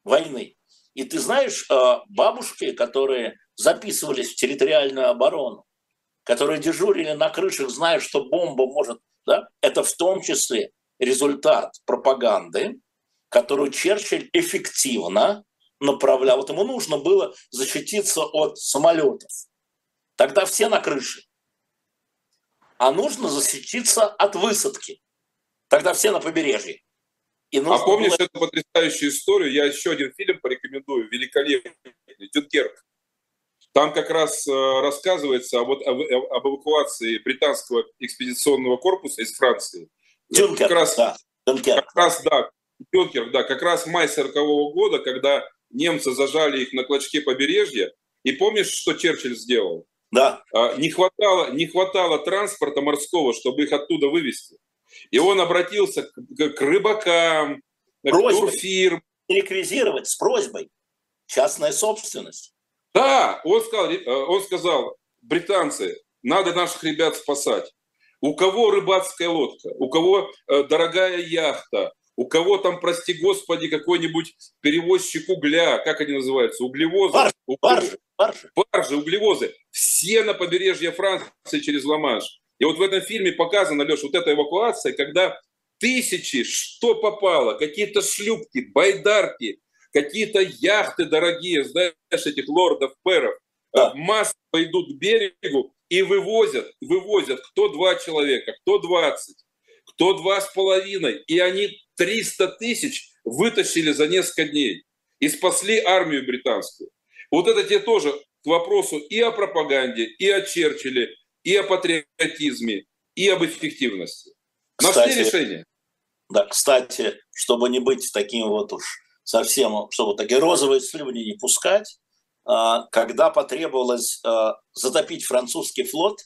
войны. И ты знаешь, э, бабушки, которые записывались в территориальную оборону, которые дежурили на крышах, зная, что бомба может, да, это в том числе результат пропаганды, которую Черчилль эффективно направлял. Вот ему нужно было защититься от самолетов. Тогда все на крыше. А нужно защититься от высадки. Тогда все на побережье. И а помнишь было... эту потрясающую историю? Я еще один фильм порекомендую, великолепный, «Дюнкерк». Там как раз э, рассказывается об, об, об эвакуации британского экспедиционного корпуса из Франции. Дюнкерк, как раз, да. Дюнкерк. Как раз, да, Дюнкерк, да, как раз май 40 -го года, когда немцы зажали их на клочке побережья. И помнишь, что Черчилль сделал? Да. А, не хватало, не хватало транспорта морского, чтобы их оттуда вывезти. И он обратился к, к рыбакам, просьбой. к турфирм. Реквизировать с просьбой. Частная собственность. Да, он сказал, э, он сказал, британцы, надо наших ребят спасать. У кого рыбацкая лодка, у кого э, дорогая яхта, у кого там, прости господи, какой-нибудь перевозчик угля, как они называются, углевозы? Баржи, баржи, баржи. баржи, углевозы. Все на побережье Франции через Ла-Манш. И вот в этом фильме показана, Леш, вот эта эвакуация, когда тысячи, что попало, какие-то шлюпки, байдарки, какие-то яхты дорогие, знаешь, этих лордов-пэров, да. Э, массово идут к берегу и вывозят, вывозят кто два человека, кто двадцать, кто два с половиной. И они 300 тысяч вытащили за несколько дней и спасли армию британскую. Вот это тебе тоже к вопросу и о пропаганде, и о Черчилле, и о патриотизме, и об эффективности. Нашли кстати, решение. Да, кстати, чтобы не быть таким вот уж совсем, чтобы такие розовые слюни не пускать, а, когда потребовалось а, затопить французский флот,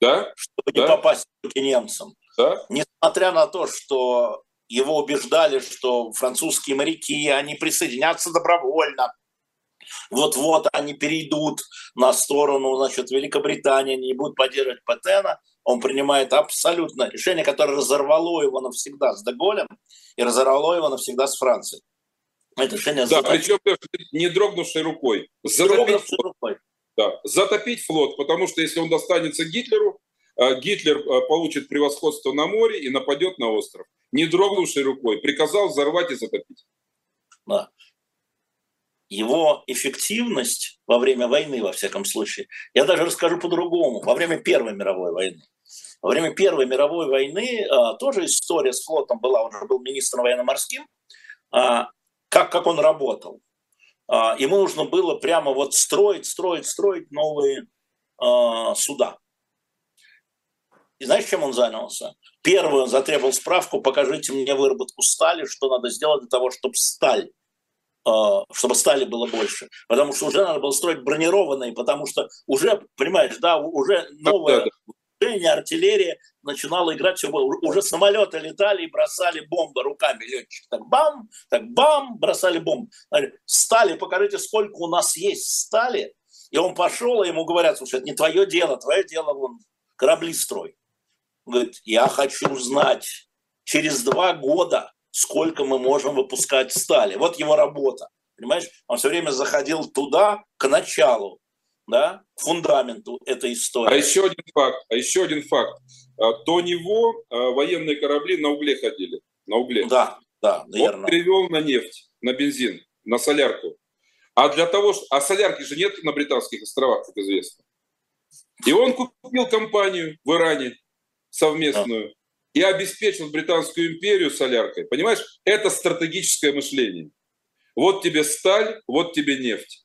да? чтобы да? не попасть к немцам, да? несмотря на то, что его убеждали, что французские моряки, они присоединятся добровольно. Вот-вот они перейдут на сторону значит, Великобритании, не будут поддерживать Патена. Он принимает абсолютно решение, которое разорвало его навсегда с Деголем и разорвало его навсегда с Францией. Это решение да, причем не дрогнувшей рукой. Затопить, рукой. Да, затопить флот, потому что если он достанется Гитлеру, э, Гитлер э, получит превосходство на море и нападет на остров не дрогнувшей рукой, приказал взорвать и затопить. Да. Его эффективность во время войны, во всяком случае, я даже расскажу по-другому, во время Первой мировой войны. Во время Первой мировой войны а, тоже история с флотом была, он же был министром военно-морским, а, как, как он работал. А, ему нужно было прямо вот строить, строить, строить новые а, суда. И знаешь, чем он занялся? Первый он затребовал справку, покажите мне выработку стали, что надо сделать для того, чтобы сталь чтобы стали было больше. Потому что уже надо было строить бронированные, потому что уже, понимаешь, да, уже новое вооружение, артиллерия начинала играть все было. Уже самолеты летали и бросали бомбы руками летчик. Так бам, так бам, бросали бомбы. Стали, покажите, сколько у нас есть стали. И он пошел, и ему говорят, слушай, это не твое дело, твое дело вон корабли строй говорит, я хочу знать через два года, сколько мы можем выпускать стали. Вот его работа. Понимаешь? Он все время заходил туда, к началу, да, к фундаменту этой истории. А еще один факт, а еще один факт. А, до него а, военные корабли на угле ходили, на угле. Да, да, верно. Он перевел на нефть, на бензин, на солярку. А для того, что... А солярки же нет на Британских островах, как известно. И он купил компанию в Иране, совместную и обеспечил Британскую империю соляркой. Понимаешь, это стратегическое мышление. Вот тебе сталь, вот тебе нефть.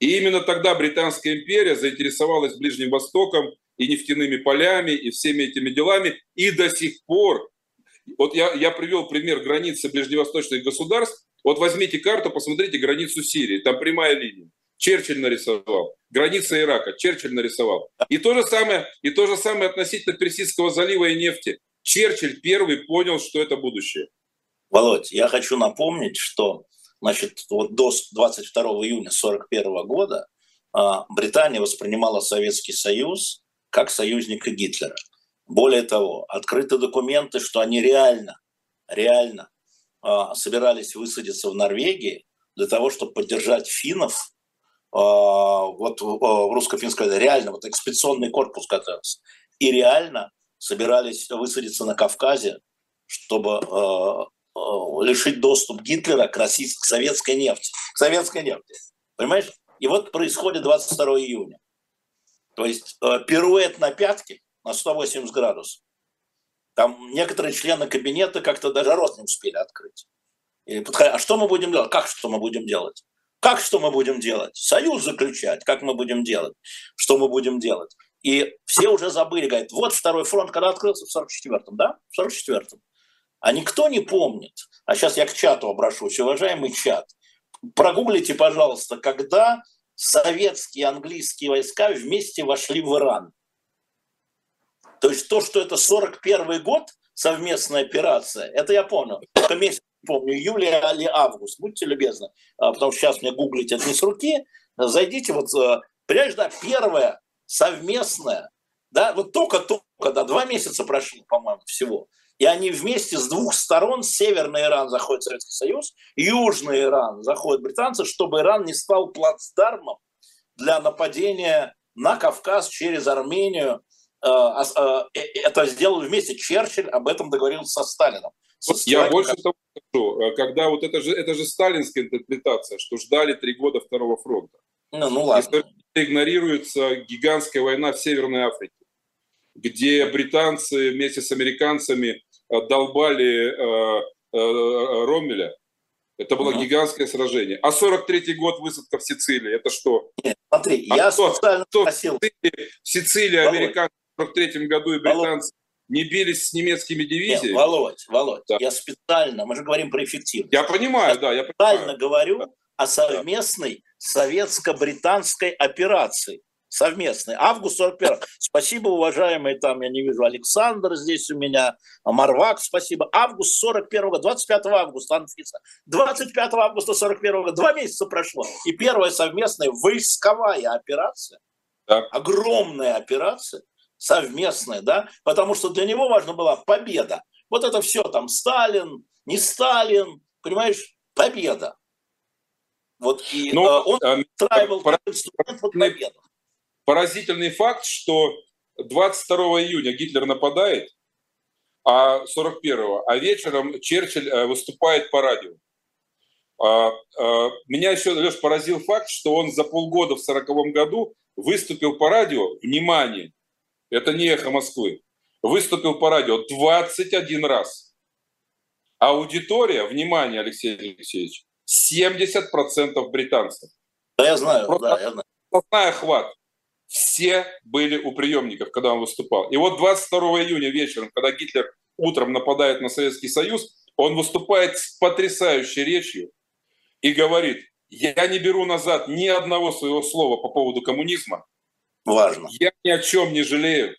И именно тогда Британская империя заинтересовалась Ближним Востоком и нефтяными полями, и всеми этими делами. И до сих пор, вот я, я привел пример границы ближневосточных государств. Вот возьмите карту, посмотрите границу Сирии, там прямая линия. Черчилль нарисовал. Граница Ирака Черчилль нарисовал. И то же самое, и то же самое относительно Персидского залива и нефти. Черчилль первый понял, что это будущее. Володь, я хочу напомнить, что значит, вот до 22 июня 1941 года а, Британия воспринимала Советский Союз как союзника Гитлера. Более того, открыты документы, что они реально, реально а, собирались высадиться в Норвегии для того, чтобы поддержать финнов а, вот в русско-финской реально вот экспедиционный корпус готовился. И реально собирались высадиться на Кавказе, чтобы а, лишить доступ Гитлера к российской, к советской нефти. К советской нефти. Понимаешь? И вот происходит 22 июня. То есть э, пируэт на пятки на 180 градусов. Там некоторые члены кабинета как-то даже рот не успели открыть. И подходя, а что мы будем делать? Как что мы будем делать? Как что мы будем делать? Союз заключать? Как мы будем делать? Что мы будем делать? И все уже забыли, говорят, вот второй фронт, когда открылся в 44-м, да? В 44-м. А никто не помнит. А сейчас я к чату обращусь, уважаемый чат. Прогуглите, пожалуйста, когда советские и английские войска вместе вошли в Иран. То есть то, что это 41 год, совместная операция, это я понял. Это месяц, помню, июль или август, будьте любезны, а, потому что сейчас мне гуглить это не с руки. Зайдите, вот, э, понимаешь, да, первая совместная, да, вот только-только, да, два месяца прошло, по-моему, всего. И они вместе с двух сторон, северный Иран заходит в Советский Союз, южный Иран заходят британцы, чтобы Иран не стал плацдармом для нападения на Кавказ через Армению. Э, э, э, это сделали вместе. Черчилль об этом договорился со Сталином. Со Я больше того скажу, когда вот это же, это же сталинская интерпретация, что ждали три года Второго фронта. Ну, ну ладно. И игнорируется гигантская война в Северной Африке, где британцы вместе с американцами долбали э, э, Роммеля. Это было uh-huh. гигантское сражение. А 43-й год высадка в Сицилии, это что? Нет, смотри, а я кто, специально кто спросил. В Сицилии, американцы в 43 году и британцы не бились с немецкими дивизиями. Нет, Володь, Володь, да. я специально, мы же говорим про эффективность. Я понимаю, я да, я специально понимаю. говорю да. О совместной советско-британской операции совместный. Август 41. Спасибо, уважаемые, там я не вижу, Александр здесь у меня, Марвак, спасибо. Август 41 года, 25 августа, Анфиса. 25 августа 41 года, два месяца прошло. И первая совместная войсковая операция, да. огромная операция, совместная, да, потому что для него важна была победа. Вот это все там Сталин, не Сталин, понимаешь, победа. Вот и ну, э, он устраивал э, под победу поразительный факт, что 22 июня Гитлер нападает, а 41-го, а вечером Черчилль э, выступает по радио. А, меня еще, Леш, поразил факт, что он за полгода в 40 году выступил по радио, внимание, это не эхо Москвы, выступил по радио 21 раз. Аудитория, внимание, Алексей Алексеевич, 70% британцев. Да, я знаю, Просто да, я знаю. Сплошная хват все были у приемников, когда он выступал. И вот 22 июня вечером, когда Гитлер утром нападает на Советский Союз, он выступает с потрясающей речью и говорит, я не беру назад ни одного своего слова по поводу коммунизма. Важно. Я ни о чем не жалею.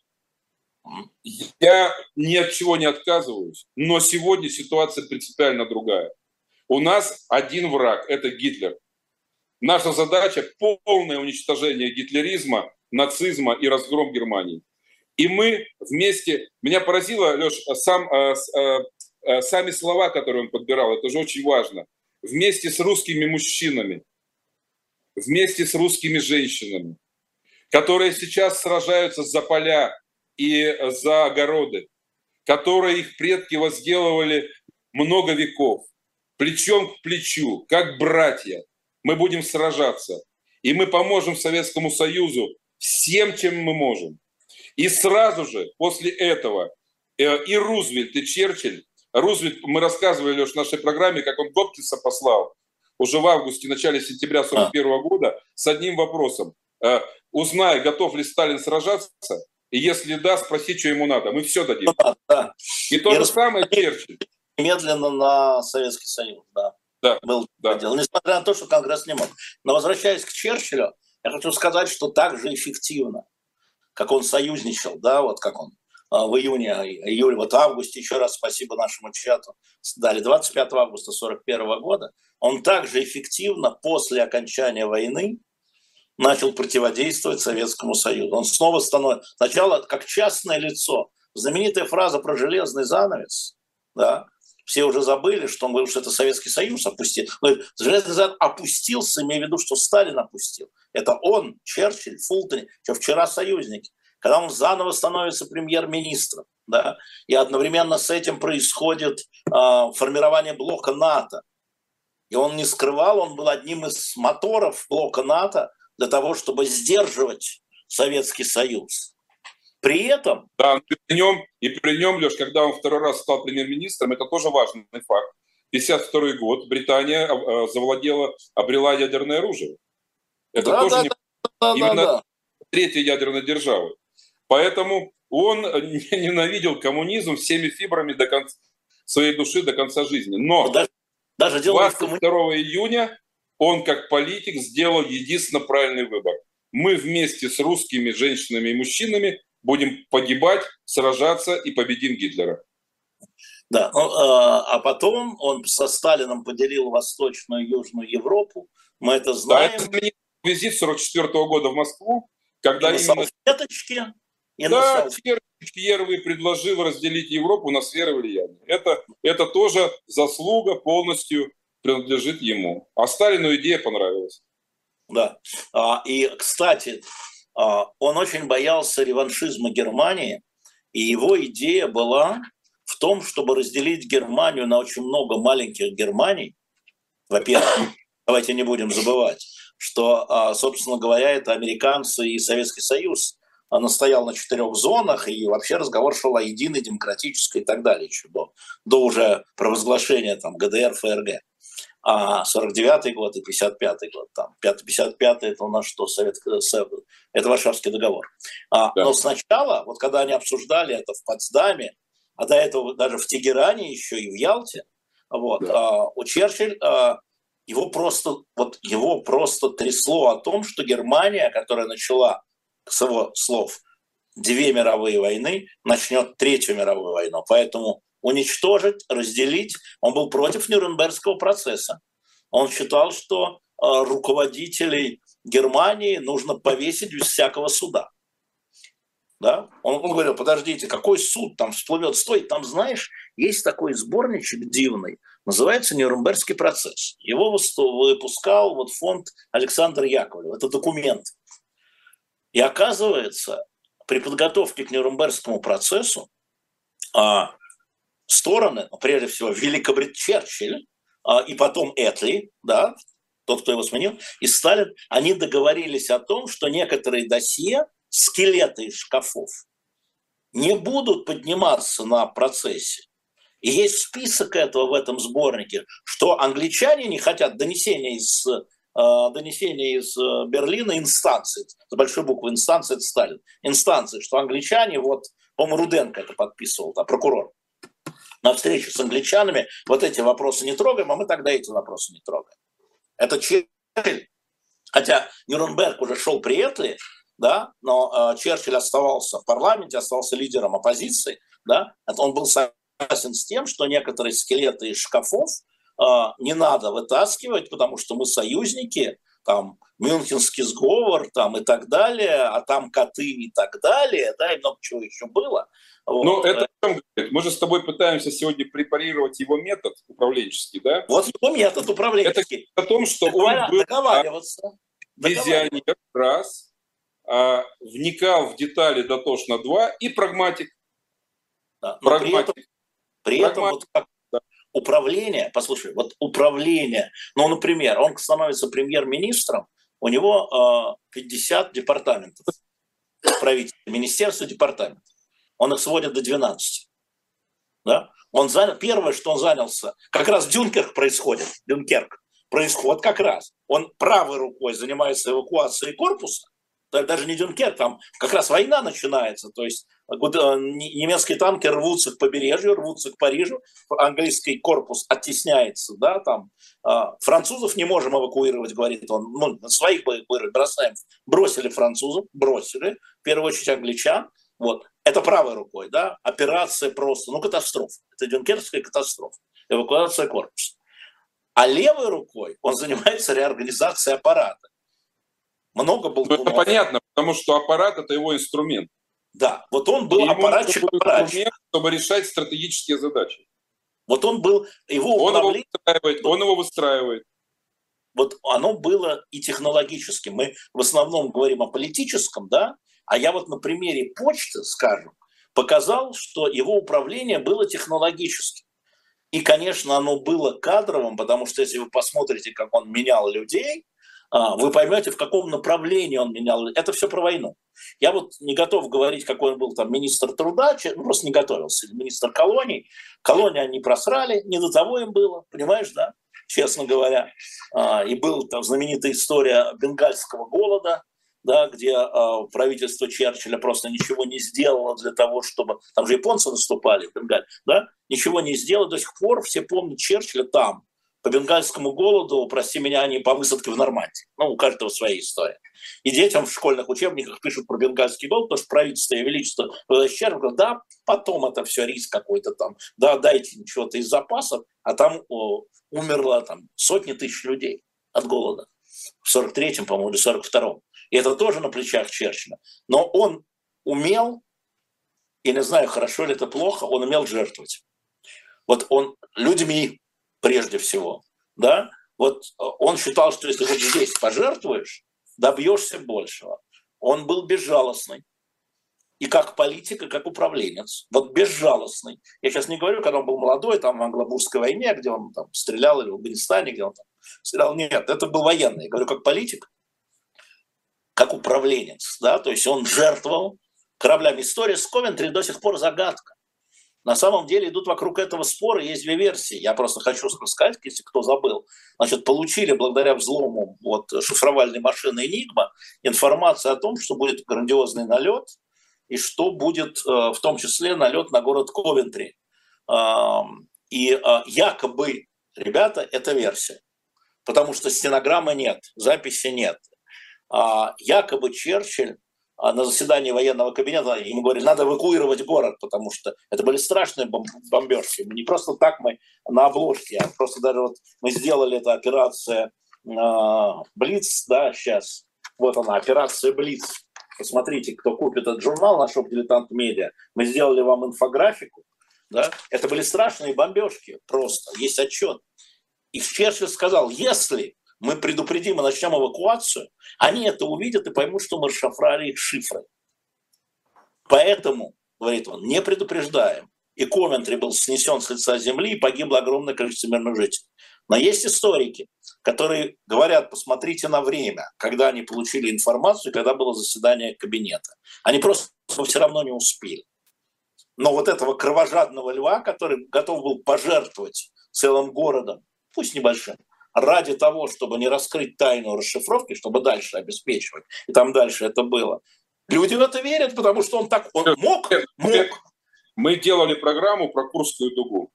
Я ни от чего не отказываюсь. Но сегодня ситуация принципиально другая. У нас один враг – это Гитлер. Наша задача – полное уничтожение гитлеризма нацизма и разгром Германии. И мы вместе... Меня поразило, Леш, сам, э, э, э, сами слова, которые он подбирал, это же очень важно. Вместе с русскими мужчинами, вместе с русскими женщинами, которые сейчас сражаются за поля и за огороды, которые их предки возделывали много веков, плечом к плечу, как братья. Мы будем сражаться. И мы поможем Советскому Союзу всем, чем мы можем. И сразу же после этого э, и Рузвельт, и Черчилль, Рузвельт, мы рассказывали, Леш, в нашей программе, как он Гопкинса послал уже в августе, начале сентября 41 -го года с одним вопросом. Э, узнай, готов ли Сталин сражаться, и если да, спроси, что ему надо. Мы все дадим. Да, да. И то и же самое Черчилль. Медленно на Советский Союз, да. Да, был да. Дело. Несмотря на то, что Конгресс не мог. Но возвращаясь к Черчиллю, я хочу сказать, что так же эффективно, как он союзничал, да, вот как он а, в июне, июле, вот в августе, еще раз спасибо нашему чату, дали 25 августа 41 года, он также эффективно после окончания войны начал противодействовать Советскому Союзу. Он снова становится, сначала как частное лицо, знаменитая фраза про железный занавес, да, все уже забыли, что он говорил, что это Советский Союз опустил. Железный занавес опустился, имея в виду, что Сталин опустил. Это он, Черчилль, Фултон, что вчера союзники. Когда он заново становится премьер-министром, да, и одновременно с этим происходит э, формирование блока НАТО. И он не скрывал, он был одним из моторов блока НАТО для того, чтобы сдерживать Советский Союз. При этом... Да, при нем, и при нем, Леш, когда он второй раз стал премьер-министром, это тоже важный факт. 52 год Британия а, завладела, обрела ядерное оружие. Это да, тоже да, не... да, именно да, да. третья ядерная держава. Поэтому он ненавидел коммунизм всеми фибрами до конца своей души до конца жизни. Но даже, даже 22 июня он как политик сделал единственно правильный выбор. Мы вместе с русскими женщинами и мужчинами будем погибать, сражаться и победим Гитлера. Да, ну, а, а потом он со Сталином поделил Восточную и Южную Европу. Мы это знаем. Да, это визит 44 -го года в Москву, когда и именно... салфеточки, и да, на первый предложил разделить Европу на сферы влияния. Это, это тоже заслуга полностью принадлежит ему. А Сталину идея понравилась. Да. А, и, кстати, он очень боялся реваншизма Германии, и его идея была в том, чтобы разделить Германию на очень много маленьких Германий. Во-первых, давайте не будем забывать, что, а, собственно говоря, это американцы и Советский Союз настоял на четырех зонах, и вообще разговор шел о единой демократической и так далее, еще до, до уже провозглашения там, ГДР, ФРГ. А 49-й год и 55-й год, там, 55-й это у нас что, Совет, это Варшавский договор. А, да. Но сначала, вот когда они обсуждали это в Потсдаме, а до этого даже в Тегеране еще и в Ялте, вот, да. а, у Черчилль а, его просто, вот его просто трясло о том, что Германия, которая начала, с его слов, две мировые войны, начнет третью мировую войну. Поэтому уничтожить, разделить. Он был против Нюрнбергского процесса. Он считал, что а, руководителей Германии нужно повесить без всякого суда. Да? Он, он говорил, подождите, какой суд там всплывет? Стой, там, знаешь, есть такой сборничек дивный, называется Нюрнбергский процесс. Его выпускал вот фонд Александр Яковлев. Это документ. И оказывается, при подготовке к Нюрнбергскому процессу а, стороны, прежде всего Великобритания, Черчилль а, и потом Этли, да, тот, кто его сменил, и Сталин, они договорились о том, что некоторые досье – скелеты из шкафов не будут подниматься на процессе. И есть список этого в этом сборнике, что англичане не хотят донесения из, э, донесения из э, Берлина инстанции, с большой буквы инстанции это Сталин, инстанции, что англичане, вот, по-моему, Руденко это подписывал, да, прокурор, на встрече с англичанами вот эти вопросы не трогаем, а мы тогда эти вопросы не трогаем. Это Черчилль, хотя Нюрнберг уже шел при этой, да, но э, Черчилль оставался в парламенте, оставался лидером оппозиции, да, он был согласен с тем, что некоторые скелеты из шкафов э, не надо вытаскивать, потому что мы союзники, там, Мюнхенский сговор там, и так далее, а там коты и так далее, да, и много чего еще было. Вот. Это мы же с тобой пытаемся сегодня препарировать его метод управленческий, да? Вот его метод управленческий. Это о том, что Договор... он был договариваться. визионер, раз, а, вникал в детали дотошно два и прагматик. Да, прагматик. При этом, при этом вот как управление, послушай, вот управление, ну, например, он становится премьер-министром, у него э, 50 департаментов правительства, министерства, департаментов. Он их сводит до 12. Да? Он занял, первое, что он занялся, как раз Дюнкерк происходит, Дюнкерк происходит как раз. Он правой рукой занимается эвакуацией корпуса, даже не Дюнкерк, там как раз война начинается, то есть э, немецкие танки рвутся к побережью, рвутся к Парижу, английский корпус оттесняется, да, там, а, французов не можем эвакуировать, говорит он, ну, своих бросаем, бросили французов, бросили, в первую очередь англичан, вот, это правой рукой, да, операция просто, ну, катастрофа, это дюнкерская катастрофа, эвакуация корпуса. А левой рукой он занимается реорганизацией аппарата много был. Ну, это понятно, потому что аппарат это его инструмент. Да, вот он был аппаратчик, аппаратчик. чтобы решать стратегические задачи. Вот он был, его он Его выстраивает, он его выстраивает. Вот оно было и технологическим. Мы в основном говорим о политическом, да, а я вот на примере почты скажу. показал, что его управление было технологическим. И, конечно, оно было кадровым, потому что если вы посмотрите, как он менял людей, вы поймете, в каком направлении он менял. Это все про войну. Я вот не готов говорить, какой он был там министр труда, ну, просто не готовился, министр колоний. Колонии они просрали, не до того им было, понимаешь, да, честно говоря. А, и была там знаменитая история бенгальского голода, да, где э, правительство Черчилля просто ничего не сделало для того, чтобы... Там же японцы наступали в Бенгале, да? Ничего не сделало. До сих пор все помнят Черчилля там, по бенгальскому голоду, прости меня, они по высадке в Нормандии. Ну, у каждого своя история. И детям в школьных учебниках пишут про бенгальский голод, потому что правительство и величество говорят, да, потом это все риск какой-то там, да, дайте чего-то из запасов, а там о, умерло там сотни тысяч людей от голода. В 43-м, по-моему, или 42-м. И это тоже на плечах Черчилля. Но он умел, и не знаю, хорошо ли это плохо, он умел жертвовать. Вот он людьми прежде всего, да, вот он считал, что если вот здесь пожертвуешь, добьешься большего. Он был безжалостный. И как политик, и как управленец. Вот безжалостный. Я сейчас не говорю, когда он был молодой, там в Англобурской войне, где он там стрелял, или в Афганистане, где он там стрелял. Нет, это был военный. Я говорю, как политик, как управленец, да, то есть он жертвовал кораблями. История с Ковентри до сих пор загадка. На самом деле идут вокруг этого спора, есть две версии. Я просто хочу сказать, если кто забыл. Значит, получили благодаря взлому вот, шифровальной машины Enigma информацию о том, что будет грандиозный налет, и что будет э, в том числе налет на город Ковентри. И э, якобы, ребята, это версия. Потому что стенограммы нет, записи нет. А, якобы Черчилль а, на заседании военного кабинета ему говорили, надо эвакуировать город, потому что это были страшные бомбежки. Не просто так мы на обложке, а просто даже вот мы сделали эту операцию э, Блиц, да, сейчас, вот она, операция Блиц. Посмотрите, кто купит этот журнал на шоп «Дилетант Медиа», мы сделали вам инфографику, да, это были страшные бомбежки просто, есть отчет. И Черчилль сказал, если мы предупредим и начнем эвакуацию, они это увидят и поймут, что мы расшифрали шифры. Поэтому, говорит он, не предупреждаем. И Ковентри был снесен с лица земли, и погибло огромное количество мирных жителей. Но есть историки, которые говорят, посмотрите на время, когда они получили информацию, когда было заседание кабинета. Они просто все равно не успели. Но вот этого кровожадного льва, который готов был пожертвовать целым городом, пусть небольшим, ради того, чтобы не раскрыть тайну расшифровки, чтобы дальше обеспечивать, и там дальше это было. Люди в это верят, потому что он так, он мог, мог. Мы делали программу про Курскую дугу.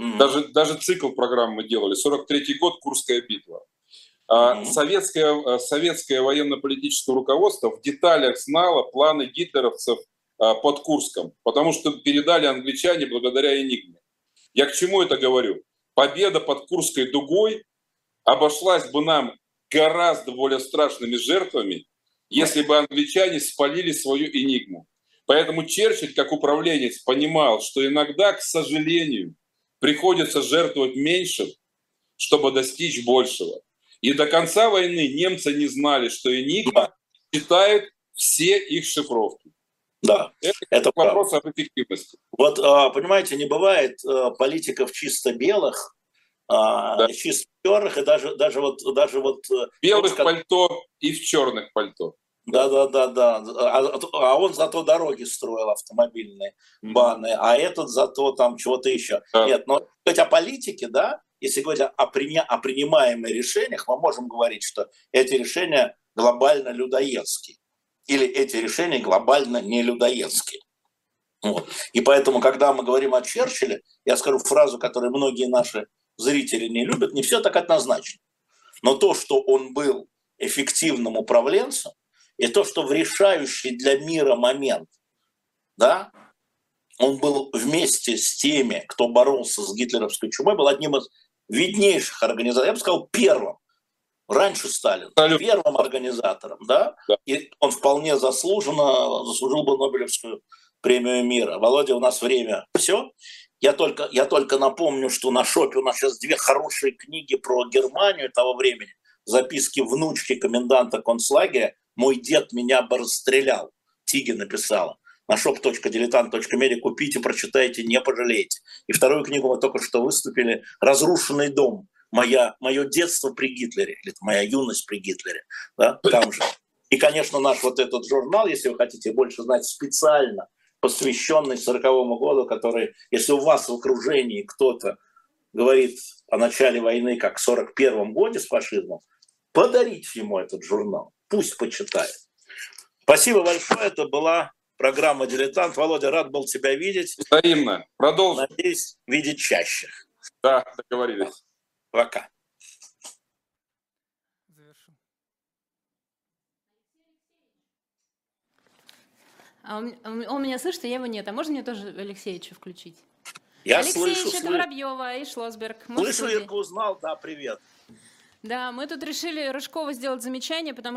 Mm. Даже, даже цикл программы мы делали. 43-й год, Курская битва. Mm. Советское, советское военно-политическое руководство в деталях знало планы гитлеровцев а, под Курском, потому что передали англичане благодаря Энигме. Я к чему это говорю? Победа под Курской дугой обошлась бы нам гораздо более страшными жертвами, если бы англичане спалили свою энигму. Поэтому Черчилль, как управленец, понимал, что иногда, к сожалению, приходится жертвовать меньшим, чтобы достичь большего. И до конца войны немцы не знали, что Энигма читает все их шифровки. Да, это, это вопрос правда. об эффективности. Вот, а, понимаете, не бывает а, политиков чисто белых, а, да. чисто черных, и даже, даже вот... Даже вот э, Белых вот, пальто и в черных пальто. Да, да, да, да. А, а он зато дороги строил автомобильные, mm-hmm. баны, а этот зато там чего-то еще. Да. Нет, но говорить о политике, да, если говорить о, приня, о принимаемых решениях, мы можем говорить, что эти решения глобально людоедские или эти решения глобально не людоедские. Вот. И поэтому, когда мы говорим о Черчилле, я скажу фразу, которую многие наши зрители не любят, не все так однозначно. Но то, что он был эффективным управленцем, и то, что в решающий для мира момент, да, он был вместе с теми, кто боролся с гитлеровской чумой, был одним из виднейших организаторов, я бы сказал, первым раньше Сталин, Абсолютно. первым организатором, да? да, и он вполне заслуженно заслужил бы Нобелевскую премию мира. Володя, у нас время все. Я только, я только напомню, что на шопе у нас сейчас две хорошие книги про Германию того времени. Записки внучки коменданта концлагеря «Мой дед меня бы расстрелял». Тиги написала. на shop.diletant.media, купите, прочитайте, не пожалеете. И вторую книгу мы только что выступили «Разрушенный дом. Моя, мое детство при Гитлере» или «Моя юность при Гитлере». Да, там же. И, конечно, наш вот этот журнал, если вы хотите больше знать, специально посвященный 40 году, который, если у вас в окружении кто-то говорит о начале войны как в 41 годе с фашизмом, подарите ему этот журнал, пусть почитает. Спасибо большое, это была программа «Дилетант». Володя, рад был тебя видеть. Взаимно. Продолжим. Надеюсь, видеть чаще. Да, договорились. Пока. А он, он меня слышит, а я его нет. А можно мне тоже Алексеевича включить? Я Алексеевич, слышу, это слышу, Воробьева и Шлосберг. Мы слышу. Ирка узнал, да, привет. Да, мы тут решили Рыжкову сделать замечание, потому что